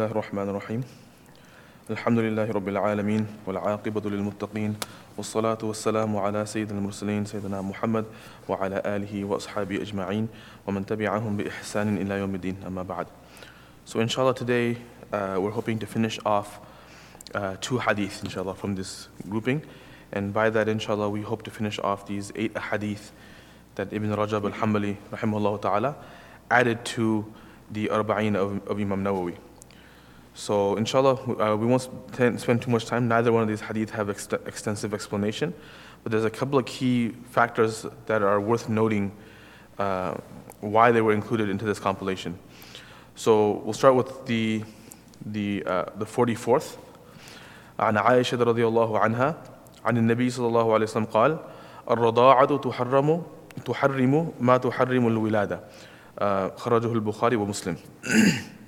الله الرحمن الرحيم الحمد لله رب العالمين والعاقبة للمتقين والصلاة والسلام على سيد المرسلين سيدنا محمد وعلى آله وأصحابه أجمعين ومن تبعهم بإحسان إلى يوم الدين أما بعد So inshallah today uh, we're hoping to finish off uh, two hadith inshallah from this grouping and by that inshallah we hope to finish off these eight hadith that Ibn Rajab al-Hanbali rahimahullah ta'ala added to the Arba'in of, of Imam Nawawi. So, inshallah, uh, we won't spend too much time. Neither one of these hadith have ex- extensive explanation, but there's a couple of key factors that are worth noting uh, why they were included into this compilation. So, we'll start with the the uh, the 44th. عن عائشة رضي الله عنها عن النبي صلى الله عليه وسلم قال الرضاعة تحرم تحرم ما تحرم الولادة خرجه البخاري ومسلم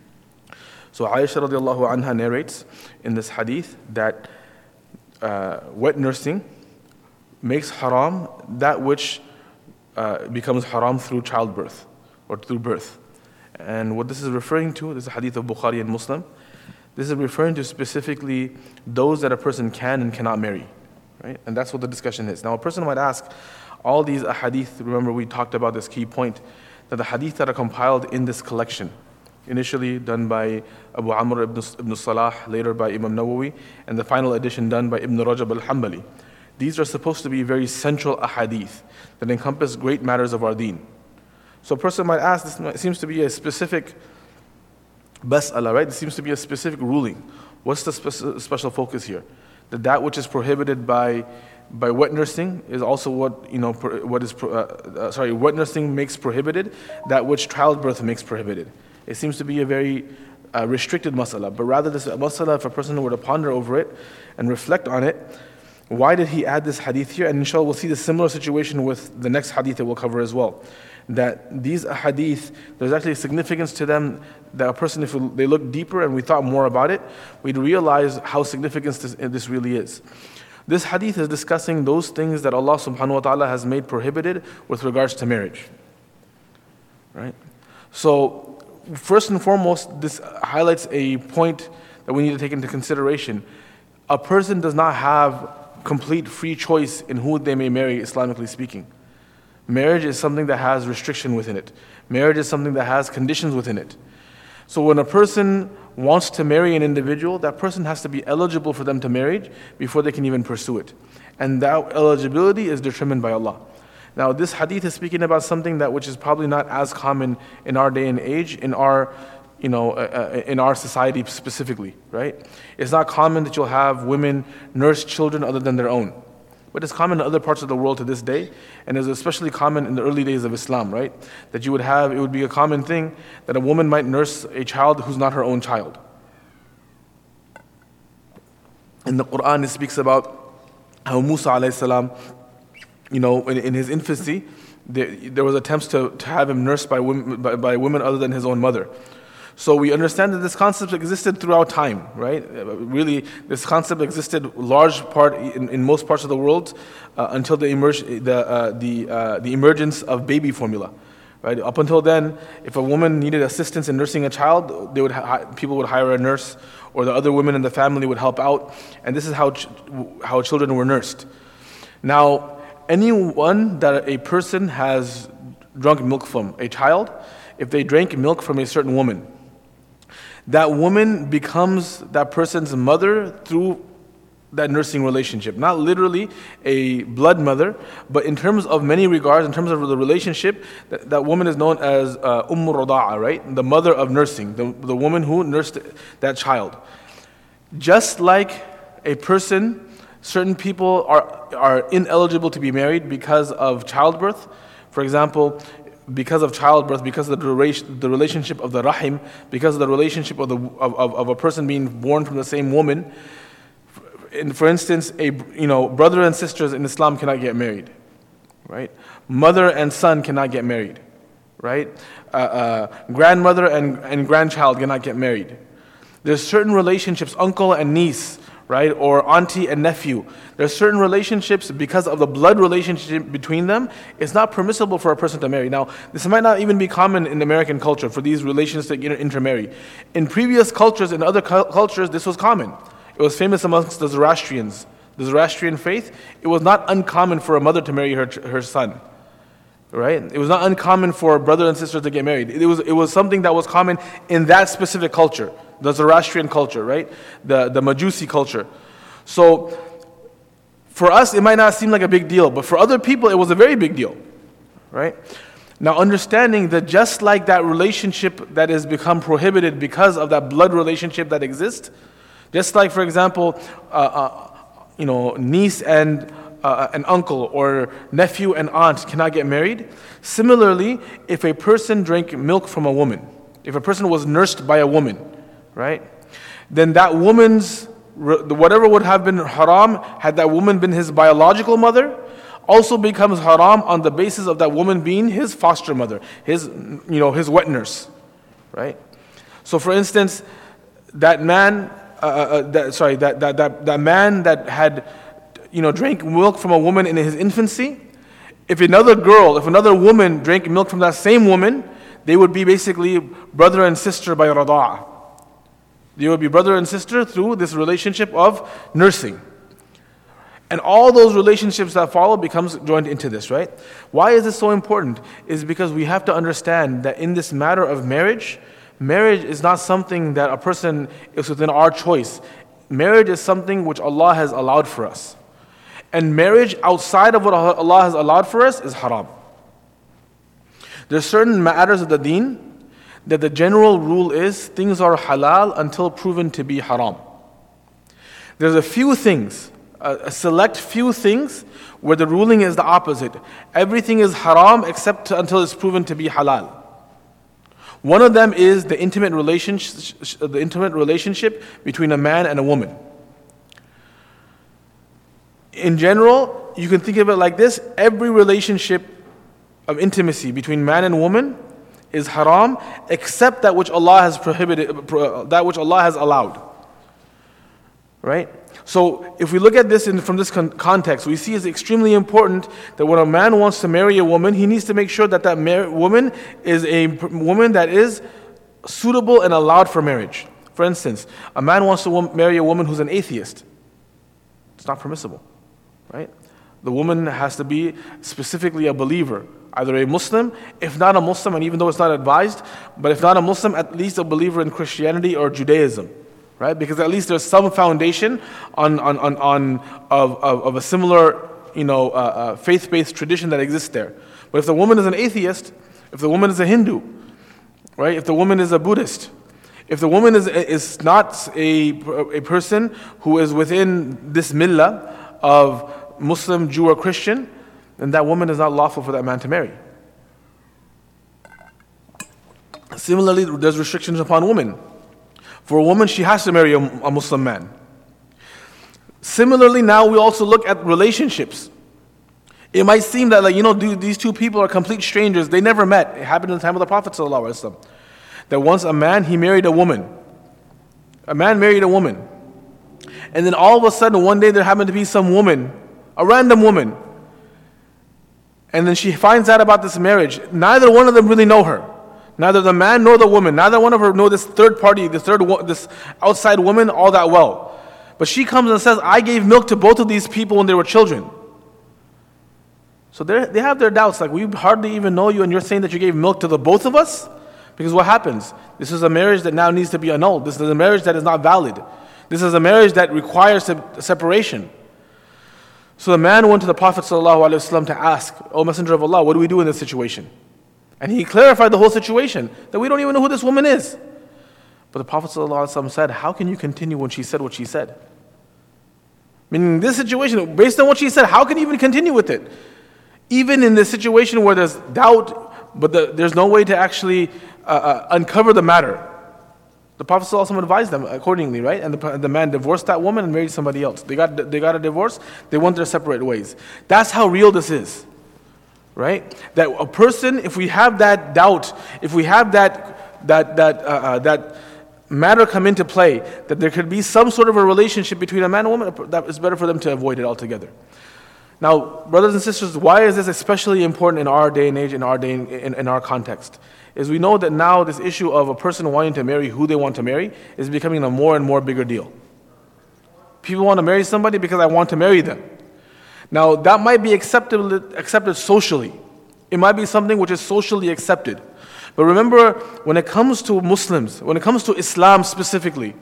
So Aisha radiallahu anha narrates in this hadith that uh, wet nursing makes haram that which uh, becomes haram through childbirth or through birth. And what this is referring to, this is a hadith of Bukhari and Muslim, this is referring to specifically those that a person can and cannot marry. Right? And that's what the discussion is. Now a person might ask, all these hadith, remember we talked about this key point, that the hadith that are compiled in this collection, initially done by Abu Amr ibn, ibn Salah, later by Imam Nawawi, and the final edition done by Ibn Rajab al-Hanbali. These are supposed to be very central ahadith that encompass great matters of our deen. So a person might ask, this seems to be a specific mas'ala, right? This seems to be a specific ruling. What's the spe- special focus here? That that which is prohibited by by wet nursing is also what you know what is uh, uh, sorry wet nursing makes prohibited that which childbirth makes prohibited it seems to be a very uh, restricted masala but rather this masala if a person were to ponder over it and reflect on it why did he add this hadith here and inshallah we'll see the similar situation with the next hadith that we'll cover as well that these hadith there's actually a significance to them that a person if they look deeper and we thought more about it we'd realize how significant this, this really is this hadith is discussing those things that Allah subhanahu wa ta'ala has made prohibited with regards to marriage. Right? So, first and foremost, this highlights a point that we need to take into consideration. A person does not have complete free choice in who they may marry, Islamically speaking. Marriage is something that has restriction within it. Marriage is something that has conditions within it. So when a person wants to marry an individual, that person has to be eligible for them to marry before they can even pursue it. And that eligibility is determined by Allah. Now, this hadith is speaking about something that which is probably not as common in our day and age, in our, you know, uh, in our society specifically, right? It's not common that you'll have women nurse children other than their own. But it's common in other parts of the world to this day, and is especially common in the early days of Islam, right? That you would have, it would be a common thing that a woman might nurse a child who's not her own child. In the Quran, it speaks about how Musa alayhi salam, you know, in, in his infancy, there, there, was attempts to, to have him nursed by women, by, by women other than his own mother. So we understand that this concept existed throughout time, right? Really, this concept existed large part in, in most parts of the world uh, until the, emerge, the, uh, the, uh, the emergence of baby formula. Right? Up until then, if a woman needed assistance in nursing a child, they would ha- people would hire a nurse, or the other women in the family would help out, and this is how, ch- how children were nursed. Now, anyone that a person has drunk milk from, a child, if they drank milk from a certain woman, that woman becomes that person's mother through that nursing relationship. Not literally a blood mother, but in terms of many regards, in terms of the relationship, that, that woman is known as uh, Umm Rada'a, right? The mother of nursing, the, the woman who nursed that child. Just like a person, certain people are, are ineligible to be married because of childbirth. For example, because of childbirth, because of the, duration, the relationship of the rahim, because of the relationship of, the, of, of, of a person being born from the same woman. In, for instance, a you know brother and sisters in Islam cannot get married, right? Mother and son cannot get married, right? Uh, uh, grandmother and, and grandchild cannot get married. There's certain relationships, uncle and niece, right? Or auntie and nephew. There are certain relationships because of the blood relationship between them, it's not permissible for a person to marry. Now, this might not even be common in American culture for these relations to intermarry. In previous cultures, in other cu- cultures, this was common. It was famous amongst the Zoroastrians, the Zoroastrian faith. It was not uncommon for a mother to marry her, her son right? It was not uncommon for a brother and sister to get married. It was, it was something that was common in that specific culture, the Zoroastrian culture, right? The, the Majusi culture. So for us, it might not seem like a big deal, but for other people, it was a very big deal, right? Now, understanding that just like that relationship that has become prohibited because of that blood relationship that exists, just like, for example, uh, uh, you know, niece and uh, an uncle or nephew and aunt cannot get married. Similarly, if a person drank milk from a woman, if a person was nursed by a woman, right, then that woman's, whatever would have been haram had that woman been his biological mother, also becomes haram on the basis of that woman being his foster mother, his, you know, his wet nurse, right? So, for instance, that man, uh, uh, uh that, sorry, that, that, that, that man that had you know, drank milk from a woman in his infancy, if another girl, if another woman drank milk from that same woman, they would be basically brother and sister by rada'ah. They will be brother and sister through this relationship of nursing. And all those relationships that follow becomes joined into this, right? Why is this so important? Is because we have to understand that in this matter of marriage, marriage is not something that a person is within our choice. Marriage is something which Allah has allowed for us. And marriage outside of what Allah has allowed for us is haram. There are certain matters of the deen that the general rule is things are halal until proven to be haram. There's a few things, a select few things, where the ruling is the opposite. Everything is haram except until it's proven to be halal. One of them is the intimate relationship, the intimate relationship between a man and a woman in general, you can think of it like this every relationship of intimacy between man and woman is haram except that which Allah has prohibited, that which Allah has allowed. Right? So, if we look at this in, from this con- context, we see it's extremely important that when a man wants to marry a woman, he needs to make sure that that mar- woman is a woman that is suitable and allowed for marriage. For instance, a man wants to marry a woman who's an atheist. It's not permissible right? The woman has to be specifically a believer, either a Muslim, if not a Muslim, and even though it's not advised, but if not a Muslim, at least a believer in Christianity or Judaism, right? Because at least there's some foundation on, on, on, on of, of, of a similar you know, uh, uh, faith based tradition that exists there. But if the woman is an atheist, if the woman is a Hindu, right? If the woman is a Buddhist, if the woman is, is not a, a person who is within this millah of Muslim, Jew, or Christian, then that woman is not lawful for that man to marry. Similarly, there's restrictions upon women. For a woman, she has to marry a, a Muslim man. Similarly, now we also look at relationships. It might seem that, like, you know, these two people are complete strangers. They never met. It happened in the time of the Prophet. That once a man, he married a woman. A man married a woman. And then all of a sudden, one day there happened to be some woman a random woman. And then she finds out about this marriage. Neither one of them really know her. Neither the man nor the woman. Neither one of them know this third party, this third, this outside woman all that well. But she comes and says, "I gave milk to both of these people when they were children." So they have their doubts. Like we hardly even know you, and you're saying that you gave milk to the both of us. Because what happens? This is a marriage that now needs to be annulled. This is a marriage that is not valid. This is a marriage that requires separation. So the man went to the Prophet ﷺ to ask, O Messenger of Allah, what do we do in this situation? And he clarified the whole situation that we don't even know who this woman is. But the Prophet ﷺ said, How can you continue when she said what she said? Meaning, this situation, based on what she said, how can you even continue with it? Even in this situation where there's doubt, but the, there's no way to actually uh, uh, uncover the matter. The Prophet advised them accordingly, right? And the, the man divorced that woman and married somebody else. They got, they got a divorce, they went their separate ways. That's how real this is, right? That a person, if we have that doubt, if we have that, that, that, uh, uh, that matter come into play, that there could be some sort of a relationship between a man and woman, that it's better for them to avoid it altogether. Now, brothers and sisters, why is this especially important in our day and age, in our day, in, in our context? Is we know that now this issue of a person wanting to marry who they want to marry is becoming a more and more bigger deal. People want to marry somebody because I want to marry them. Now, that might be accepted, accepted socially. It might be something which is socially accepted. But remember, when it comes to Muslims, when it comes to Islam specifically,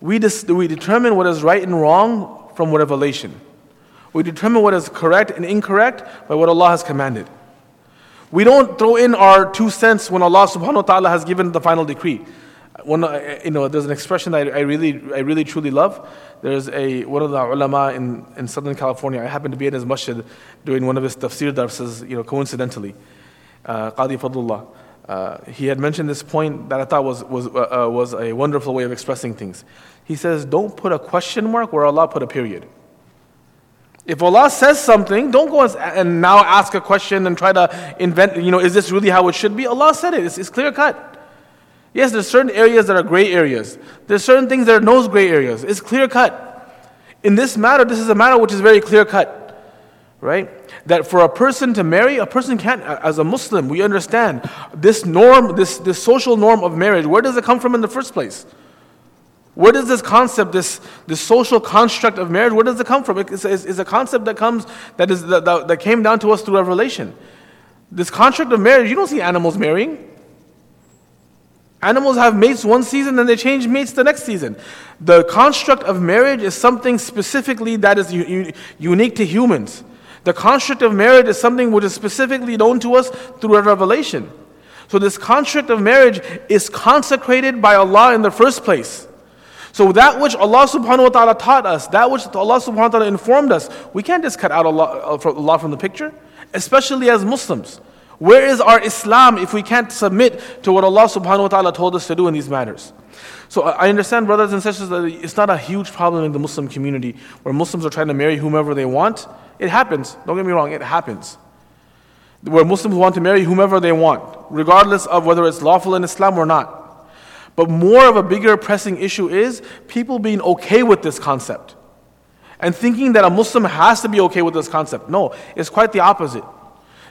we, dis- we determine what is right and wrong from revelation. We determine what is correct and incorrect by what Allah has commanded. We don't throw in our two cents when Allah subhanahu wa ta'ala has given the final decree. When, uh, you know, there's an expression that I, I, really, I really truly love. There's a, one of the ulama in, in Southern California. I happened to be in his masjid doing one of his tafsir darses, you know, coincidentally. Uh, Qadi Fadlullah. Uh, he had mentioned this point that I thought was, was, uh, uh, was a wonderful way of expressing things. He says, Don't put a question mark where Allah put a period. If Allah says something, don't go and now ask a question and try to invent, you know, is this really how it should be? Allah said it, it's, it's clear cut. Yes, there's certain areas that are gray areas. There's certain things that are no gray areas. It's clear cut. In this matter, this is a matter which is very clear cut. Right? That for a person to marry, a person can't, as a Muslim, we understand this norm, this, this social norm of marriage, where does it come from in the first place? Where does this concept, this, this social construct of marriage, where does it come from? It's, it's, it's a concept that comes, that, is, that, that, that came down to us through revelation. This construct of marriage, you don't see animals marrying. Animals have mates one season and they change mates the next season. The construct of marriage is something specifically that is u- unique to humans. The construct of marriage is something which is specifically known to us through a revelation. So, this construct of marriage is consecrated by Allah in the first place. So, that which Allah subhanahu wa ta'ala taught us, that which Allah subhanahu wa ta'ala informed us, we can't just cut out Allah, uh, Allah from the picture, especially as Muslims. Where is our Islam if we can't submit to what Allah subhanahu wa ta'ala told us to do in these matters? So I understand, brothers and sisters, that it's not a huge problem in the Muslim community where Muslims are trying to marry whomever they want. It happens. Don't get me wrong, it happens. Where Muslims want to marry whomever they want, regardless of whether it's lawful in Islam or not. But more of a bigger pressing issue is people being okay with this concept and thinking that a Muslim has to be okay with this concept. No, it's quite the opposite.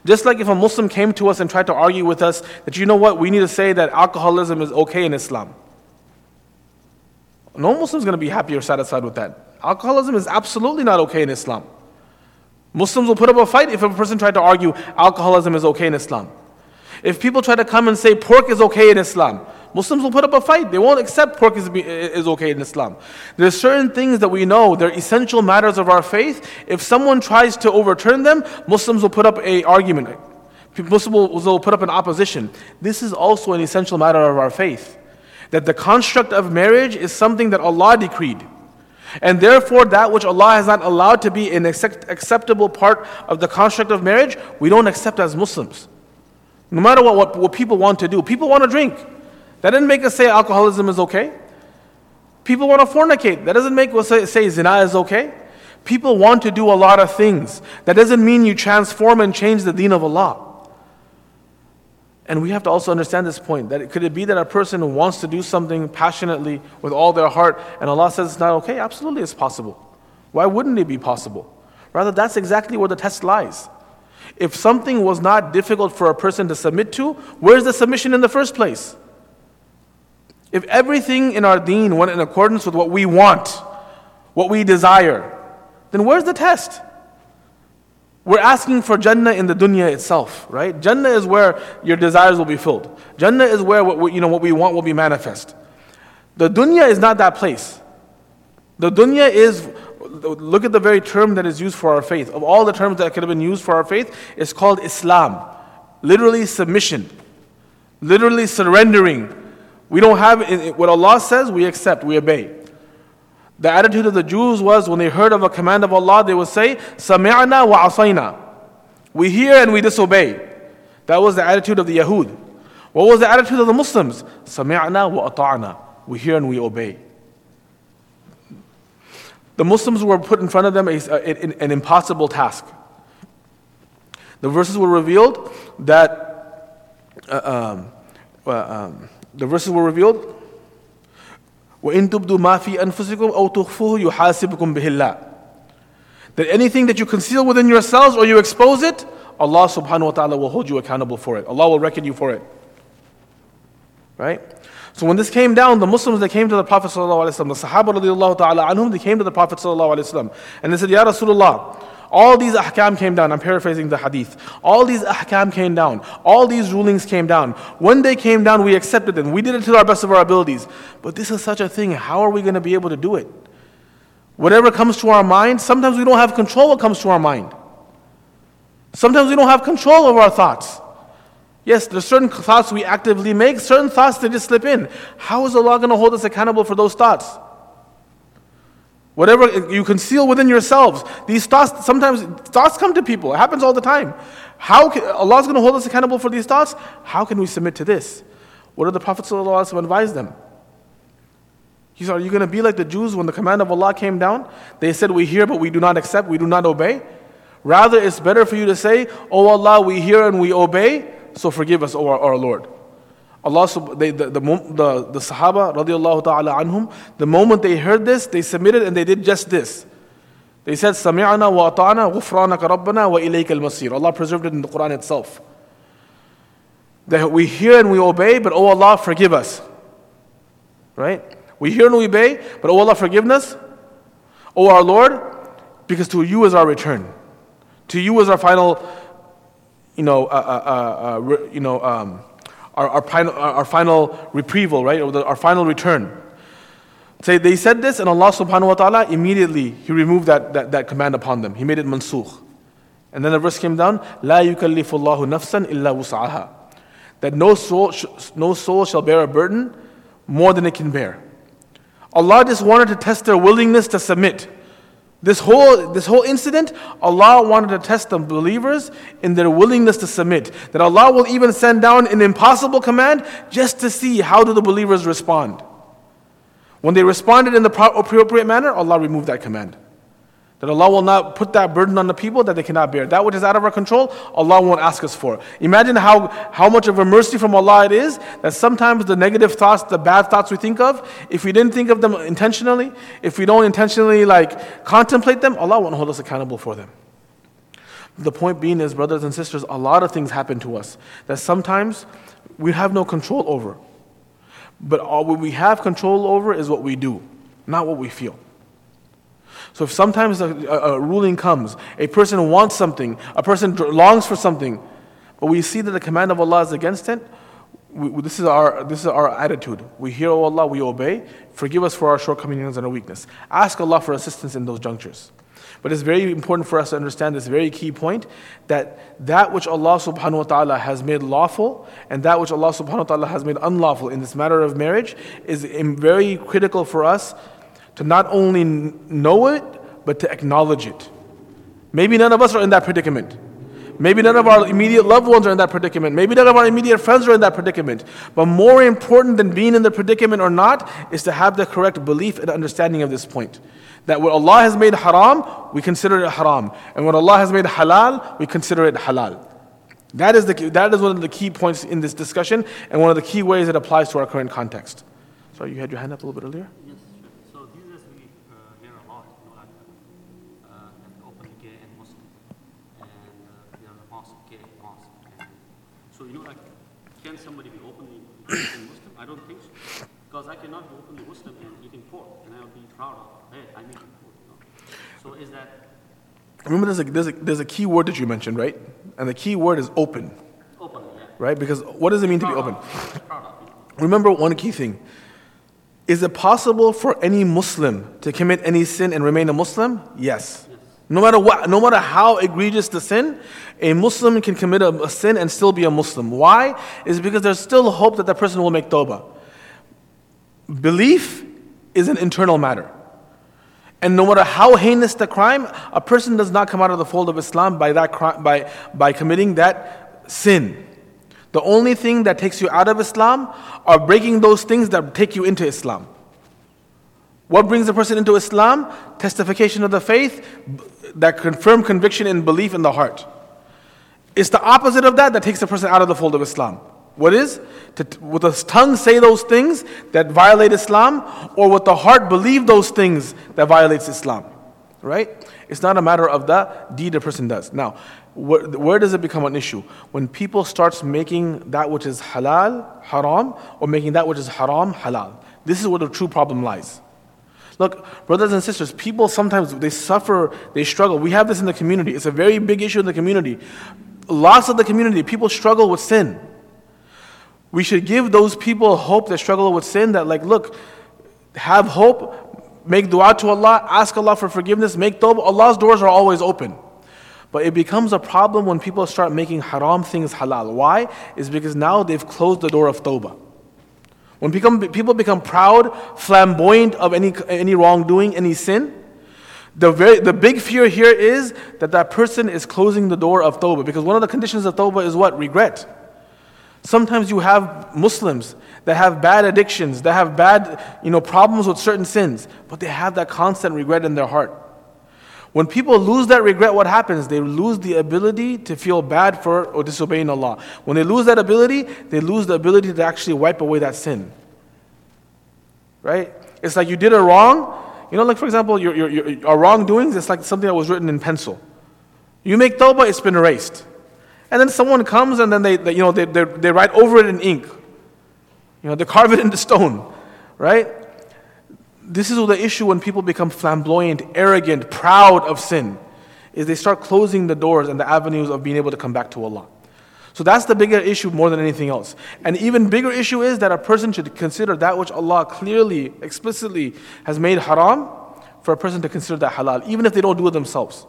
Just like if a Muslim came to us and tried to argue with us that, you know what, we need to say that alcoholism is okay in Islam. No Muslim is going to be happy or satisfied with that. Alcoholism is absolutely not okay in Islam. Muslims will put up a fight if a person tried to argue alcoholism is okay in Islam. If people try to come and say pork is okay in Islam, Muslims will put up a fight. They won't accept pork is, is okay in Islam. There's certain things that we know, they're essential matters of our faith. If someone tries to overturn them, Muslims will put up an argument. Muslims will, put up an opposition. This is also an essential matter of our faith. That the construct of marriage is something that Allah decreed. And therefore, that which Allah has not allowed to be an acceptable part of the construct of marriage, we don't accept as Muslims. No matter what, what, what people want to do, people want to drink. That didn't make us say alcoholism is okay. People want to fornicate. That doesn't make us say, say zina is okay. People want to do a lot of things. That doesn't mean you transform and change the deen of Allah. And we have to also understand this point that could it be that a person wants to do something passionately with all their heart and Allah says it's not okay? Absolutely, it's possible. Why wouldn't it be possible? Rather, that's exactly where the test lies. If something was not difficult for a person to submit to, where's the submission in the first place? If everything in our deen went in accordance with what we want, what we desire, then where's the test? We're asking for Jannah in the dunya itself, right? Jannah is where your desires will be filled. Jannah is where what we, you know, what we want will be manifest. The dunya is not that place. The dunya is, look at the very term that is used for our faith. Of all the terms that could have been used for our faith, it's called Islam. Literally submission. Literally surrendering we don't have what Allah says, we accept, we obey. The attitude of the Jews was when they heard of a command of Allah, they would say, Sami'na wa asayna. We hear and we disobey. That was the attitude of the Yahud. What was the attitude of the Muslims? Sami'na wa ata'na. We hear and we obey. The Muslims were put in front of them a, a, an impossible task. The verses were revealed that uh, um, uh, um, the verses were revealed وَإِن تُبْدُوا مَا فِي أَنفُسِكُمْ أَوْ تُخْفُوهُ يُحَاسِبُكُم بِهِ اللَّهُ That anything that you conceal within yourselves or you expose it, Allah subhanahu wa ta'ala will hold you accountable for it. Allah will reckon you for it. Right? So when this came down, the Muslims that came to the Prophet wasallam, the Sahaba ta'ala anhum, they came to the Prophet wasallam, and they said, Ya Rasulullah, all these ahkam came down. I'm paraphrasing the hadith. All these ahkam came down. All these rulings came down. When they came down, we accepted them. We did it to our best of our abilities. But this is such a thing. How are we going to be able to do it? Whatever comes to our mind, sometimes we don't have control what comes to our mind. Sometimes we don't have control over our thoughts. Yes, there's certain thoughts we actively make, certain thoughts that just slip in. How is Allah going to hold us accountable for those thoughts? Whatever you conceal within yourselves, these thoughts, sometimes thoughts come to people. It happens all the time. How can, Allah's going to hold us accountable for these thoughts? How can we submit to this? What did the Prophet ﷺ advise them? He said, Are you going to be like the Jews when the command of Allah came down? They said, We hear, but we do not accept, we do not obey. Rather, it's better for you to say, Oh Allah, we hear and we obey, so forgive us, O our, our Lord. Allah, they, the, the, the, the Sahaba, radiallahu ta'ala anhum, the moment they heard this, they submitted and they did just this. They said, Sami'ana wa ata'ana ghufranaka rabbana wa ilayka al-masir. Allah preserved it in the Quran itself. That we hear and we obey, but oh Allah, forgive us. Right? We hear and we obey, but oh Allah, forgiveness. Oh our Lord, because to you is our return. To you is our final, you know, uh, uh, uh, uh you know um, our, our, final, our final reprieval, right? Or the, our final return. So they said this, and Allah subhanahu wa ta'ala immediately He removed that, that, that command upon them. He made it mansukh. And then the verse came down, La yukallifullahu nafsan illa wus'aha. That no soul, sh- no soul shall bear a burden more than it can bear. Allah just wanted to test their willingness to submit. This whole, this whole incident, Allah wanted to test the believers in their willingness to submit. That Allah will even send down an impossible command just to see how do the believers respond. When they responded in the appropriate manner, Allah removed that command. That Allah will not put that burden on the people that they cannot bear. That which is out of our control, Allah won't ask us for. Imagine how, how much of a mercy from Allah it is that sometimes the negative thoughts, the bad thoughts we think of, if we didn't think of them intentionally, if we don't intentionally like contemplate them, Allah won't hold us accountable for them. The point being is, brothers and sisters, a lot of things happen to us that sometimes we have no control over. But all we have control over is what we do, not what we feel. So if sometimes a, a, ruling comes, a person wants something, a person longs for something, but we see that the command of Allah is against it, we, this, is our, this is our attitude. We hear, oh Allah, we obey. Forgive us for our shortcomings and our weakness. Ask Allah for assistance in those junctures. But it's very important for us to understand this very key point that that which Allah subhanahu wa ta'ala has made lawful and that which Allah subhanahu wa ta'ala has made unlawful in this matter of marriage is very critical for us to not only know it, but to acknowledge it. Maybe none of us are in that predicament. Maybe none of our immediate loved ones are in that predicament. Maybe none of our immediate friends are in that predicament. But more important than being in the predicament or not is to have the correct belief and understanding of this point. That what Allah has made haram, we consider it haram. And what Allah has made halal, we consider it halal. That is, the, that is one of the key points in this discussion and one of the key ways it applies to our current context. Sorry, you had your hand up a little bit earlier? Muslim? I don't think so. Because I cannot be openly Muslim and eating pork, and I will be proud of, hey, I'm eating pork. You know? So is that. Remember, there's a, there's, a, there's a key word that you mentioned, right? And the key word is open. Open, yeah. Right? Because what does it mean to be open? Remember one key thing. Is it possible for any Muslim to commit any sin and remain a Muslim? Yes. No matter what, no matter how egregious the sin, a Muslim can commit a, a sin and still be a Muslim. Why? Is because there's still hope that that person will make tawbah. Belief is an internal matter. And no matter how heinous the crime, a person does not come out of the fold of Islam by, that crime, by, by committing that sin. The only thing that takes you out of Islam are breaking those things that take you into Islam. What brings a person into Islam? Testification of the faith, that confirm conviction and belief in the heart. It's the opposite of that that takes a person out of the fold of Islam. What is? To, with the tongue say those things that violate Islam, or with the heart believe those things that violates Islam. Right? It's not a matter of the deed a person does. Now, where, where does it become an issue? When people starts making that which is halal haram, or making that which is haram halal. This is where the true problem lies. Look, brothers and sisters, people sometimes they suffer, they struggle. We have this in the community. It's a very big issue in the community. Lots of the community, people struggle with sin. We should give those people hope that struggle with sin that, like, look, have hope, make dua to Allah, ask Allah for forgiveness, make tawbah. Allah's doors are always open. But it becomes a problem when people start making haram things halal. Why? Is because now they've closed the door of tawbah. When become, people become proud, flamboyant of any, any wrongdoing, any sin, the, very, the big fear here is that that person is closing the door of tawbah. Because one of the conditions of tawbah is what? Regret. Sometimes you have Muslims that have bad addictions, that have bad you know, problems with certain sins, but they have that constant regret in their heart. When people lose that regret, what happens? They lose the ability to feel bad for or disobeying Allah. When they lose that ability, they lose the ability to actually wipe away that sin. Right? It's like you did a wrong. You know, like for example, your, your, your, our wrongdoings, it's like something that was written in pencil. You make tawbah, it's been erased. And then someone comes and then they, they you know, they, they, they write over it in ink. You know, they carve it into stone. Right? This is the issue when people become flamboyant, arrogant, proud of sin, is they start closing the doors and the avenues of being able to come back to Allah. So that's the bigger issue more than anything else. And even bigger issue is that a person should consider that which Allah clearly, explicitly has made haram, for a person to consider that halal, even if they don't do it themselves.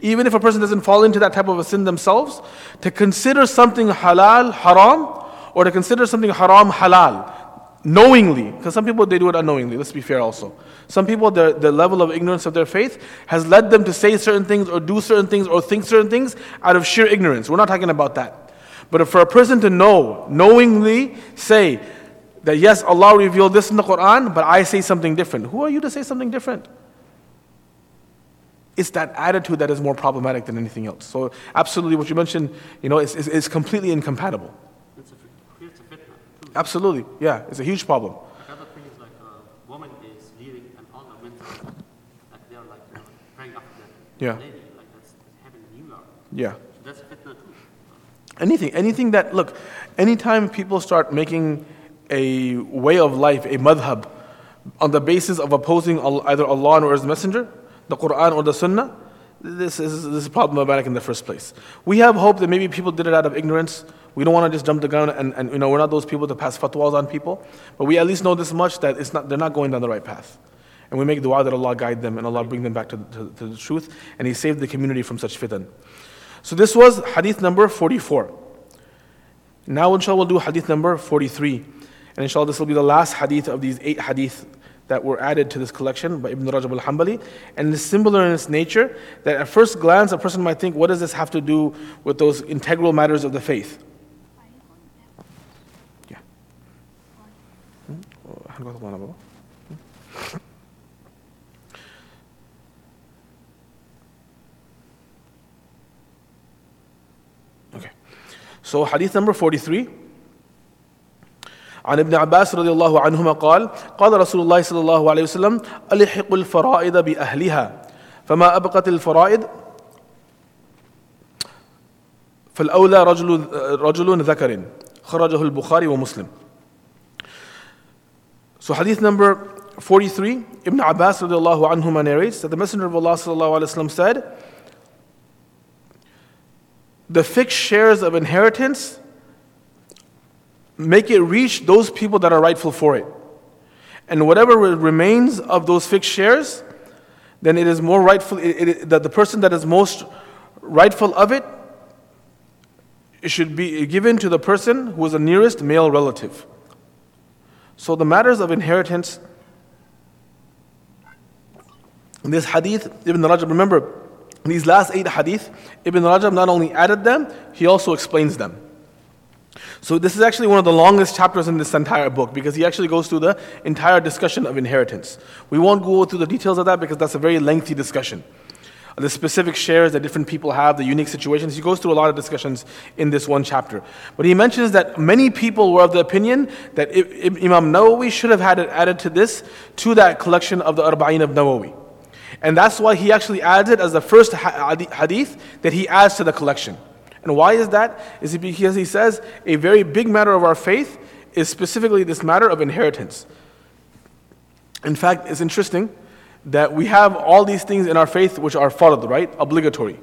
Even if a person doesn't fall into that type of a sin themselves, to consider something halal haram, or to consider something haram halal, knowingly, because some people they do it unknowingly, let's be fair also. Some people, the, the level of ignorance of their faith has led them to say certain things or do certain things or think certain things out of sheer ignorance. We're not talking about that. But for a person to know, knowingly say that yes, Allah revealed this in the Quran, but I say something different. Who are you to say something different? It's that attitude that is more problematic than anything else. So, absolutely, what you mentioned, you know, is, is, is completely incompatible. It's a, creates a fitna too. Absolutely, yeah, it's a huge problem. Like other things like a woman is leading and all the men like they're like you know, praying after that Yeah. lady, like that's in New York. Yeah. So that's fitna too. Anything, anything that, look, anytime people start making a way of life, a madhab, on the basis of opposing either Allah or His Messenger, the Quran or the Sunnah, this is, this is problematic in the first place. We have hope that maybe people did it out of ignorance. We don't want to just jump the gun and, and you know, we're not those people to pass fatwas on people. But we at least know this much that it's not, they're not going down the right path. And we make dua that Allah guide them and Allah bring them back to, to, to the truth and He saved the community from such fitan. So this was hadith number 44. Now, inshallah, we'll do hadith number 43. And inshallah, this will be the last hadith of these eight hadith that were added to this collection by Ibn Rajab al Hanbali. And it's similar in its nature that at first glance, a person might think, what does this have to do with those integral matters of the faith? Hmm? Okay. So hadith number 43 عن ابن عباس رضي الله عنهما قال قال رسول الله صلى الله عليه وسلم ألحق الفرائض بأهلها. فما أبقت الفرائض؟ فالأولى رجل رجل ذكر خرجه البخاري ومسلم. So hadith number 43, Ibn Abbas radiallahu anhuma narrates that the Messenger of Allah sallallahu alayhi wa said, the fixed shares of inheritance make it reach those people that are rightful for it. And whatever remains of those fixed shares, then it is more rightful, it, it, that the person that is most rightful of it, it should be given to the person who is the nearest male relative. So the matters of inheritance, in this hadith, Ibn Rajab, remember, these last eight hadith, Ibn Rajab not only added them, he also explains them. So this is actually one of the longest chapters in this entire book because he actually goes through the entire discussion of inheritance. We won't go through the details of that because that's a very lengthy discussion. The specific shares that different people have, the unique situations. He goes through a lot of discussions in this one chapter. But he mentions that many people were of the opinion that Imam Nawawi should have had it added to this, to that collection of the Arba'in of Nawawi. And that's why he actually adds it as the first hadith that he adds to the collection. And why is that? Is it because he says a very big matter of our faith is specifically this matter of inheritance. In fact, it's interesting that we have all these things in our faith which are fard, right? Obligatory.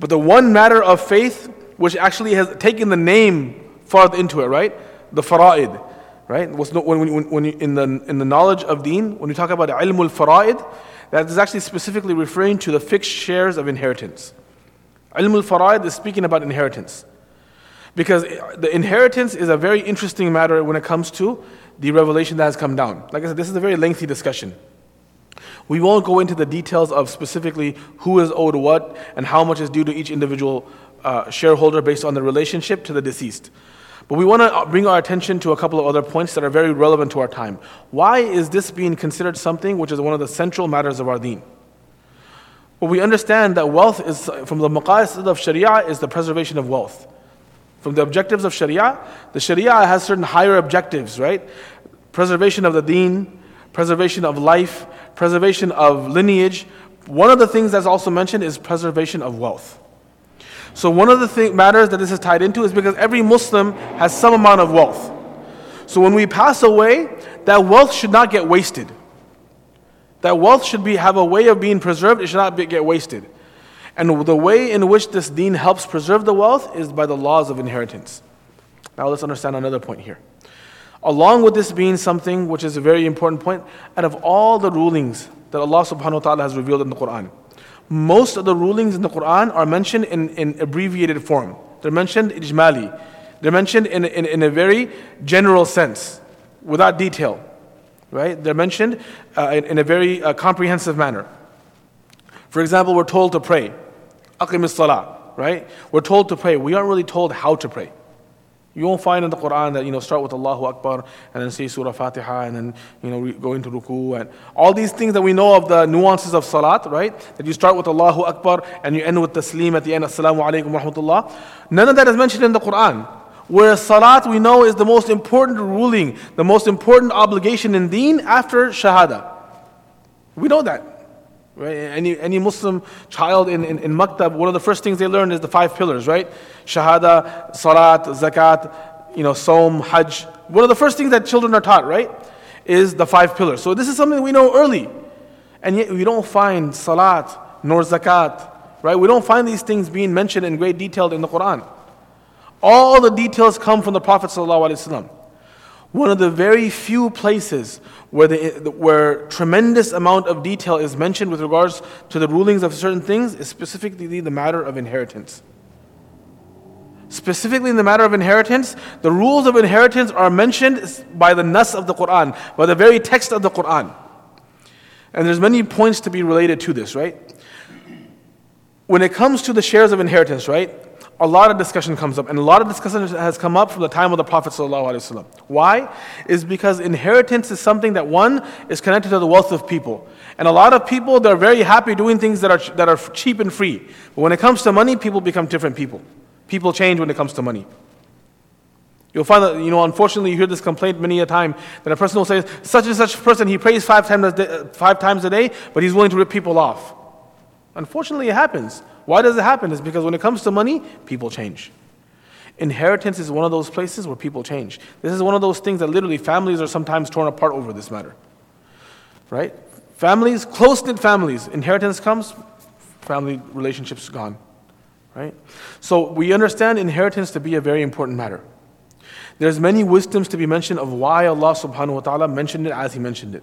But the one matter of faith which actually has taken the name fard into it, right? The fara'id, right? When, when, when you, in, the, in the knowledge of deen, when we talk about ilmul fara'id, that is actually specifically referring to the fixed shares of inheritance. Ilmul fara'id is speaking about inheritance. Because the inheritance is a very interesting matter when it comes to the revelation that has come down. Like I said, this is a very lengthy discussion. We won't go into the details of specifically who is owed what and how much is due to each individual uh, shareholder based on the relationship to the deceased. But we want to bring our attention to a couple of other points that are very relevant to our time. Why is this being considered something which is one of the central matters of our deen? Well, we understand that wealth is, from the maqasid of Sharia, is the preservation of wealth. From the objectives of Sharia, the Sharia has certain higher objectives, right? Preservation of the deen, preservation of life, preservation of lineage. One of the things that's also mentioned is preservation of wealth. So, one of the thing, matters that this is tied into is because every Muslim has some amount of wealth. So, when we pass away, that wealth should not get wasted. That wealth should be, have a way of being preserved, it should not be, get wasted. And the way in which this deen helps preserve the wealth is by the laws of inheritance. Now let's understand another point here. Along with this being something which is a very important point, out of all the rulings that Allah subhanahu wa ta'ala has revealed in the Quran, most of the rulings in the Quran are mentioned in, in abbreviated form. They're mentioned ijmali. They're mentioned in, in, in a very general sense, without detail. Right? They're mentioned uh, in, in a very uh, comprehensive manner. For example, we're told to pray. Aqim salah, right? We're told to pray. We aren't really told how to pray. You won't find in the Quran that, you know, start with Allahu Akbar and then say Surah Fatiha and then, you know, go into ruku and all these things that we know of the nuances of salat, right? That you start with Allahu Akbar and you end with taslim at the end, Assalamu alaikum wa rahmatullah. None of that is mentioned in the Quran. Whereas salat we know is the most important ruling, the most important obligation in deen after shahada. We know that. Right? Any, any Muslim child in, in, in Maktab, one of the first things they learn is the five pillars, right? Shahada, Salat, Zakat, you know, Som, Hajj. One of the first things that children are taught, right? Is the five pillars. So this is something we know early. And yet we don't find Salat nor Zakat, right? We don't find these things being mentioned in great detail in the Quran. All the details come from the Prophet ﷺ. One of the very few places where, the, where tremendous amount of detail is mentioned with regards to the rulings of certain things is specifically the matter of inheritance. Specifically in the matter of inheritance, the rules of inheritance are mentioned by the nas of the Quran, by the very text of the Quran. And there's many points to be related to this, right? When it comes to the shares of inheritance, right? A lot of discussion comes up, and a lot of discussion has come up from the time of the Prophet. Why? Is because inheritance is something that one is connected to the wealth of people. And a lot of people, they're very happy doing things that are, that are cheap and free. But when it comes to money, people become different people. People change when it comes to money. You'll find that, you know, unfortunately, you hear this complaint many a time that a person will say, such and such person, he prays five times a day, five times a day but he's willing to rip people off. Unfortunately, it happens. Why does it happen? It's because when it comes to money, people change. Inheritance is one of those places where people change. This is one of those things that literally families are sometimes torn apart over this matter. Right? Families, close knit families, inheritance comes, family relationships gone. Right? So we understand inheritance to be a very important matter. There's many wisdoms to be mentioned of why Allah subhanahu wa ta'ala mentioned it as He mentioned it.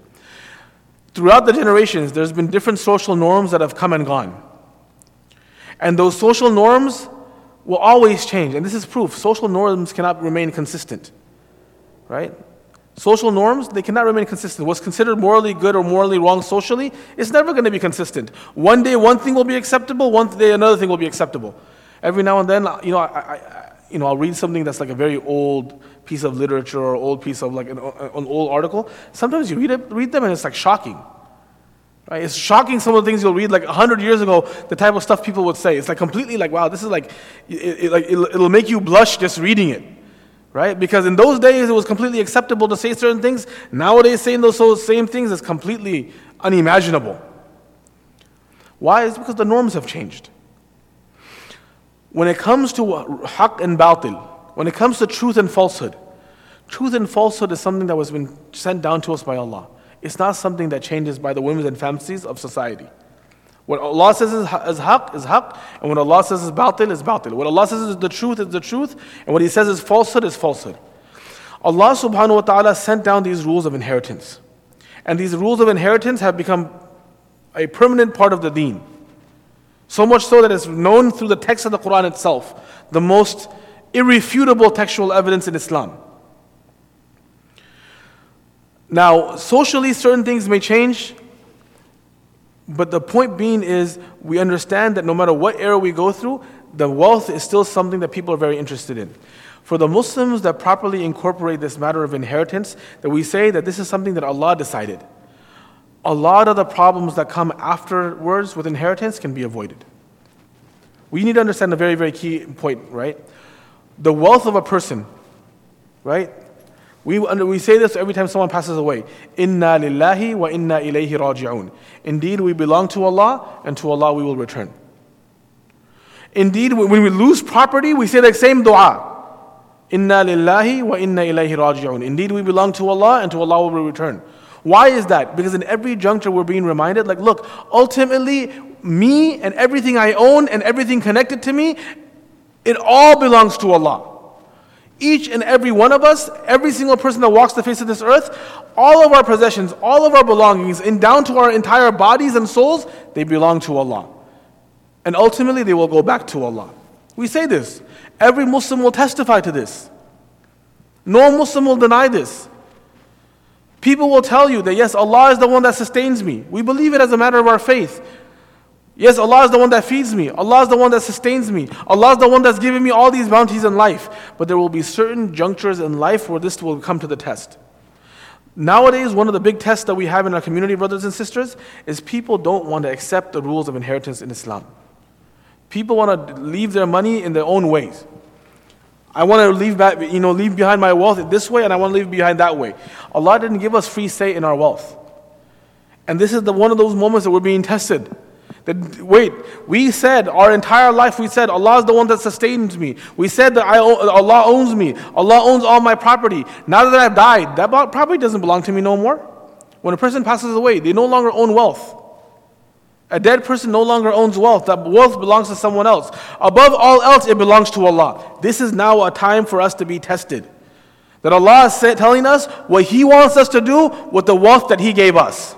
Throughout the generations, there's been different social norms that have come and gone. And those social norms will always change. And this is proof social norms cannot remain consistent. Right? Social norms, they cannot remain consistent. What's considered morally good or morally wrong socially is never going to be consistent. One day one thing will be acceptable, one day another thing will be acceptable. Every now and then, uh, you know, I, I, you know, I'll read something that's like a very old piece of literature or old piece of like an, uh, an old article. Sometimes you read, it, read them and it's like shocking. Right? It's shocking some of the things you'll read like 100 years ago, the type of stuff people would say. It's like completely like, wow, this is like, it, it, like it'll, it'll make you blush just reading it. Right? Because in those days it was completely acceptable to say certain things. Nowadays, saying those same things is completely unimaginable. Why? It's because the norms have changed. When it comes to uh, haqq and batil, when it comes to truth and falsehood, truth and falsehood is something that was been sent down to us by Allah. It's not something that changes by the whims and fancies of society. What Allah says is, is haqq is haqq, and what Allah says is batil is batil. What Allah says is the truth is the truth, and what He says is falsehood is falsehood. Allah subhanahu wa ta'ala sent down these rules of inheritance. And these rules of inheritance have become a permanent part of the deen. So much so that it's known through the text of the Quran itself, the most irrefutable textual evidence in Islam. Now, socially, certain things may change, but the point being is we understand that no matter what era we go through, the wealth is still something that people are very interested in. For the Muslims that properly incorporate this matter of inheritance, that we say that this is something that Allah decided. A lot of the problems that come afterwards with inheritance can be avoided. We need to understand a very, very key point, right? The wealth of a person, right? We, we say this every time someone passes away. Inna lillahi wa inna ilayhi raji'un. Indeed, we belong to Allah, and to Allah we will return. Indeed, when we lose property, we say the same dua. Inna lillahi wa inna ilayhi raji'un. Indeed, we belong to Allah, and to Allah we will return. Why is that? Because in every juncture we're being reminded, like, look, ultimately, me and everything I own and everything connected to me, it all belongs to Allah. Each and every one of us, every single person that walks the face of this earth, all of our possessions, all of our belongings, and down to our entire bodies and souls, they belong to Allah. And ultimately, they will go back to Allah. We say this. Every Muslim will testify to this. No Muslim will deny this. People will tell you that yes, Allah is the one that sustains me. We believe it as a matter of our faith. Yes, Allah is the one that feeds me. Allah is the one that sustains me. Allah is the one that's giving me all these bounties in life. But there will be certain junctures in life where this will come to the test. Nowadays, one of the big tests that we have in our community, brothers and sisters, is people don't want to accept the rules of inheritance in Islam. People want to leave their money in their own ways. I want to leave back, you know, leave behind my wealth this way, and I want to leave behind that way. Allah didn't give us free say in our wealth. And this is the, one of those moments that we're being tested. That, wait, we said our entire life, we said Allah is the one that sustains me. We said that I, Allah owns me. Allah owns all my property. Now that I've died, that property doesn't belong to me no more. When a person passes away, they no longer own wealth. A dead person no longer owns wealth. That wealth belongs to someone else. Above all else, it belongs to Allah. This is now a time for us to be tested. That Allah is telling us what He wants us to do with the wealth that He gave us.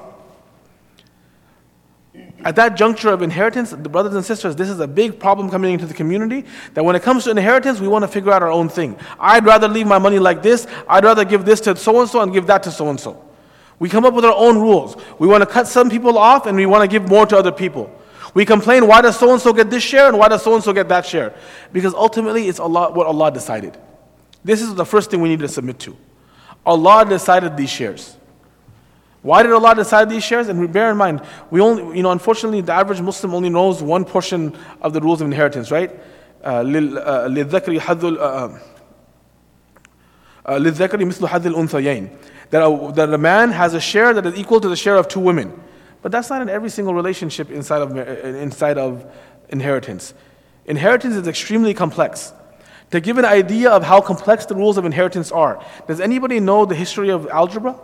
At that juncture of inheritance, the brothers and sisters, this is a big problem coming into the community. That when it comes to inheritance, we want to figure out our own thing. I'd rather leave my money like this. I'd rather give this to so and so and give that to so and so. We come up with our own rules. We want to cut some people off and we want to give more to other people. We complain, why does so and so get this share and why does so and so get that share? Because ultimately, it's Allah, what Allah decided. This is the first thing we need to submit to. Allah decided these shares. Why did Allah decide these shares? And bear in mind, we only, you know, unfortunately, the average Muslim only knows one portion of the rules of inheritance, right? للذكر حظ للذكر مثل حظ الأنثيين that a, that a man has a share that is equal to the share of two women. But that's not in every single relationship inside of, inside of inheritance. Inheritance is extremely complex. To give an idea of how complex the rules of inheritance are, does anybody know the history of algebra?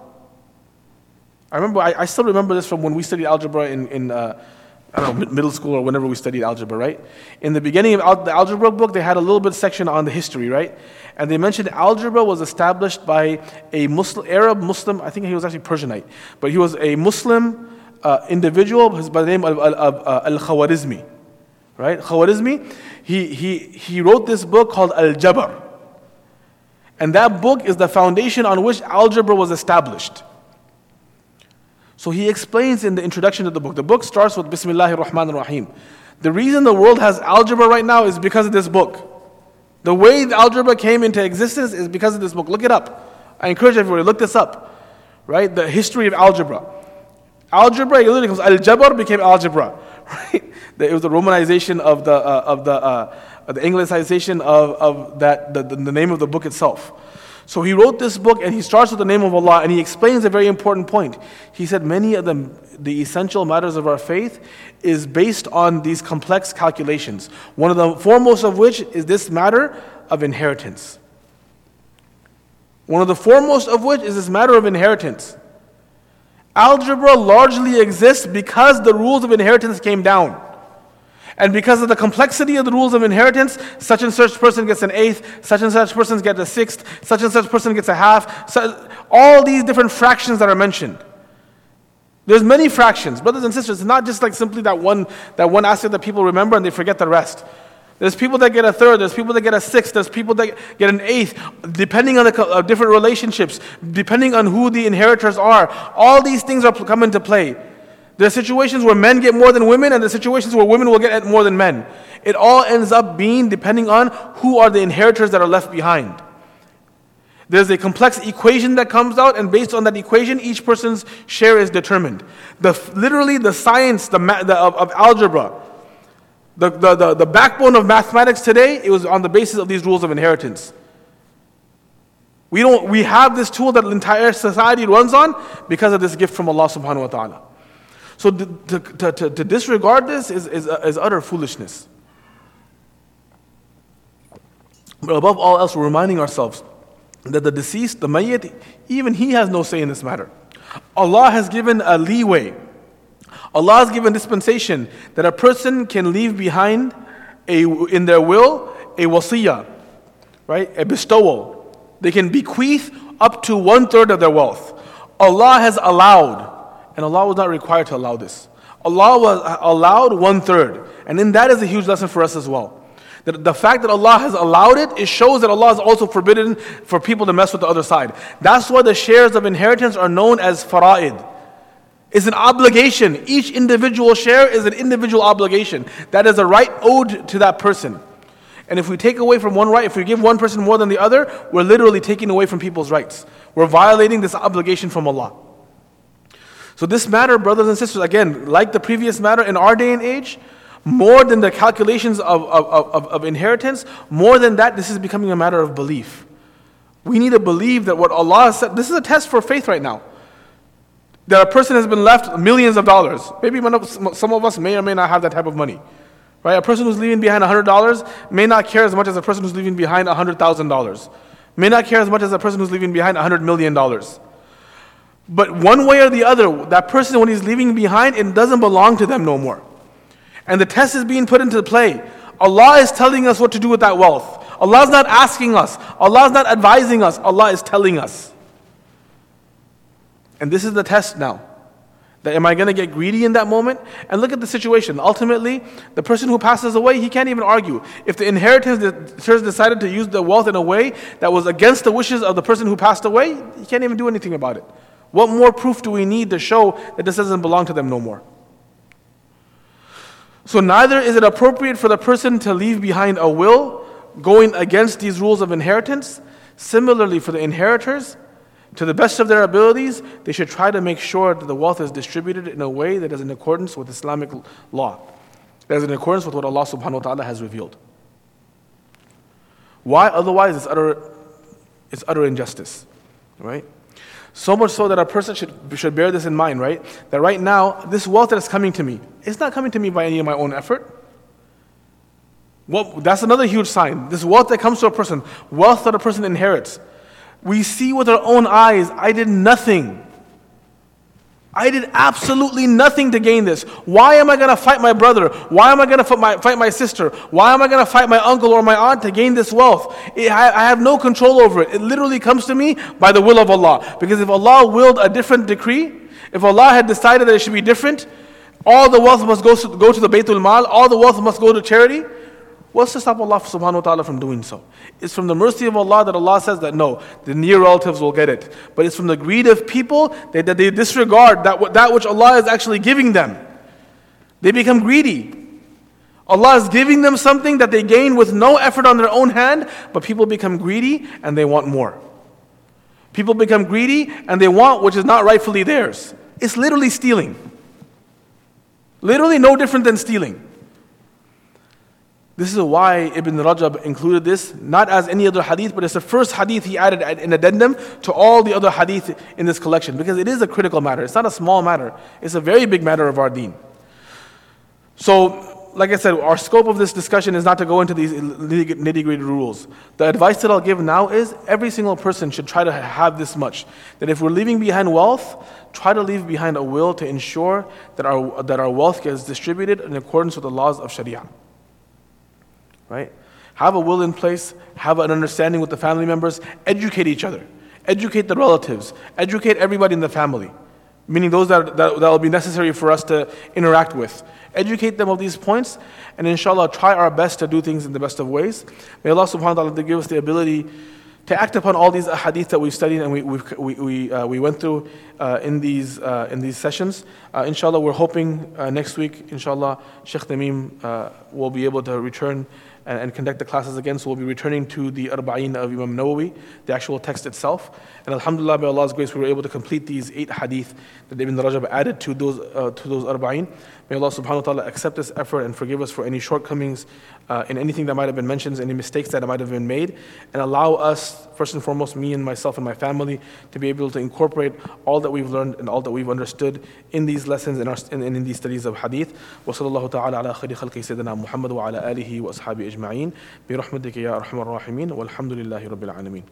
I remember, I, I still remember this from when we studied algebra in, in uh, I don't know, middle school or whenever we studied algebra, right? In the beginning of al- the algebra book, they had a little bit section on the history, right? And they mentioned algebra was established by a Muslim, Arab Muslim, I think he was actually Persianite, but he was a Muslim uh, individual by the name of, of, of uh, Al Khawarizmi, right? Khawarizmi, he, he, he wrote this book called Al Jabr. And that book is the foundation on which algebra was established. So he explains in the introduction to the book. The book starts with Bismillahir Rahmanir Rahim. The reason the world has algebra right now is because of this book. The way the algebra came into existence is because of this book. Look it up. I encourage everybody, look this up. Right? The history of algebra. Algebra, it literally comes, al-jabr became algebra, right? It was the romanization of the, uh, of the, uh, the anglicization of, of that, the, the name of the book itself. So he wrote this book and he starts with the name of Allah and he explains a very important point. He said many of the, the essential matters of our faith is based on these complex calculations. One of the foremost of which is this matter of inheritance. One of the foremost of which is this matter of inheritance. Algebra largely exists because the rules of inheritance came down. And because of the complexity of the rules of inheritance, such and such person gets an eighth, such and such person gets a sixth, such and such person gets a half, so all these different fractions that are mentioned. There's many fractions. Brothers and sisters, it's not just like simply that one, that one aspect that people remember and they forget the rest. There's people that get a third, there's people that get a sixth, there's people that get an eighth, depending on the uh, different relationships, depending on who the inheritors are. All these things are come into play. There are situations where men get more than women, and there are situations where women will get more than men. It all ends up being depending on who are the inheritors that are left behind. There's a complex equation that comes out, and based on that equation, each person's share is determined. The, literally, the science the, the, of, of algebra, the, the, the, the backbone of mathematics today, it was on the basis of these rules of inheritance. We, don't, we have this tool that the entire society runs on because of this gift from Allah subhanahu wa ta'ala. So to, to, to, to disregard this is, is, uh, is utter foolishness. But above all else, we're reminding ourselves that the deceased, the mayyit, even he has no say in this matter. Allah has given a leeway. Allah has given dispensation that a person can leave behind a, in their will a wasiyah, right? A bestowal. They can bequeath up to one third of their wealth. Allah has allowed and Allah was not required to allow this. Allah was uh, allowed one third. And in that is a huge lesson for us as well. That the fact that Allah has allowed it, it shows that Allah has also forbidden for people to mess with the other side. That's why the shares of inheritance are known as fara'id. It's an obligation. Each individual share is an individual obligation. That is a right owed to that person. And if we take away from one right, if we give one person more than the other, we're literally taking away from people's rights. We're violating this obligation from Allah. So, this matter, brothers and sisters, again, like the previous matter in our day and age, more than the calculations of, of, of, of, inheritance, more than that, this is becoming a matter of belief. We need to believe that what Allah said, this is a test for faith right now. That a person has been left millions of dollars. Maybe some of us may or may not have that type of money. Right? A person who's leaving behind $100 may not care as much as a person who's leaving behind $100,000. May not care as much as a person who's leaving behind $100 million. But one way or the other, that person, when he's leaving behind, it doesn't belong to them no more. And the test is being put into play. Allah is telling us what to do with that wealth. Allah is not asking us, Allah is not advising us, Allah is telling us. And this is the test now. That am I going to get greedy in that moment? And look at the situation. Ultimately, the person who passes away, he can't even argue. If the inheritance that decided to use the wealth in a way that was against the wishes of the person who passed away, he can't even do anything about it. What more proof do we need to show that this doesn't belong to them no more? So, neither is it appropriate for the person to leave behind a will going against these rules of inheritance. Similarly, for the inheritors, to the best of their abilities, they should try to make sure that the wealth is distributed in a way that is in accordance with Islamic law, that is in accordance with what Allah subhanahu wa ta'ala has revealed. Why? Otherwise, it's utter, it's utter injustice, right? So much so that a person should, should bear this in mind, right? That right now, this wealth that is coming to me, it's not coming to me by any of my own effort. Well, that's another huge sign. This wealth that comes to a person, wealth that a person inherits. We see with our own eyes, I did nothing I did absolutely nothing to gain this. Why am I going to fight my brother? Why am I going to fight my, sister? Why am I going to fight my uncle or my aunt to gain this wealth? It, I, I have no control over it. It literally comes to me by the will of Allah. Because if Allah willed a different decree, if Allah had decided that it should be different, all the wealth must go to, go to the Baytul Mal, all the wealth must go to charity, What's to stop Allah subhanahu wa ta'ala from doing so? It's from the mercy of Allah that Allah says that no, the near relatives will get it. But it's from the greed of people that, that they disregard that, that which Allah is actually giving them. They become greedy. Allah is giving them something that they gain with no effort on their own hand, but people become greedy and they want more. People become greedy and they want which is not rightfully theirs. It's literally stealing. Literally no different than stealing. This is why Ibn Rajab included this, not as any other hadith, but it's the first hadith he added in addendum to all the other hadith in this collection, because it is a critical matter. It's not a small matter, it's a very big matter of our deen. So, like I said, our scope of this discussion is not to go into these nitty gritty rules. The advice that I'll give now is every single person should try to have this much. That if we're leaving behind wealth, try to leave behind a will to ensure that our, that our wealth gets distributed in accordance with the laws of Sharia right? Have a will in place, have an understanding with the family members, educate each other, educate the relatives, educate everybody in the family, meaning those that, that, that will be necessary for us to interact with. Educate them of these points, and inshallah, try our best to do things in the best of ways. May Allah subhanahu wa ta'ala give us the ability to act upon all these hadith that we've studied and we, we, we, uh, we went through uh, in, these, uh, in these sessions. Uh, inshallah, we're hoping uh, next week, inshallah, Sheikh Tamim uh, will be able to return and, and, conduct the classes again. So we'll be returning to the Arba'in of Imam Nawawi, the actual text itself. And Alhamdulillah, by Allah's grace, we were able to complete these eight hadith that Ibn Rajab added to those, uh, to those Arba'in. May Allah subhanahu wa ta'ala accept this effort and forgive us for any shortcomings uh, in anything that might have been mentioned, any mistakes that might have been made, and allow us, first and foremost, me and myself and my family, to be able to incorporate all that we've learned and all that we've understood in these lessons and in, in, in, these studies of hadith. وصلى الله تعالى على خير خلق سيدنا محمد وعلى آله وأصحابه أجمعين برحمتك يا أرحم الراحمين والحمد لله رب العالمين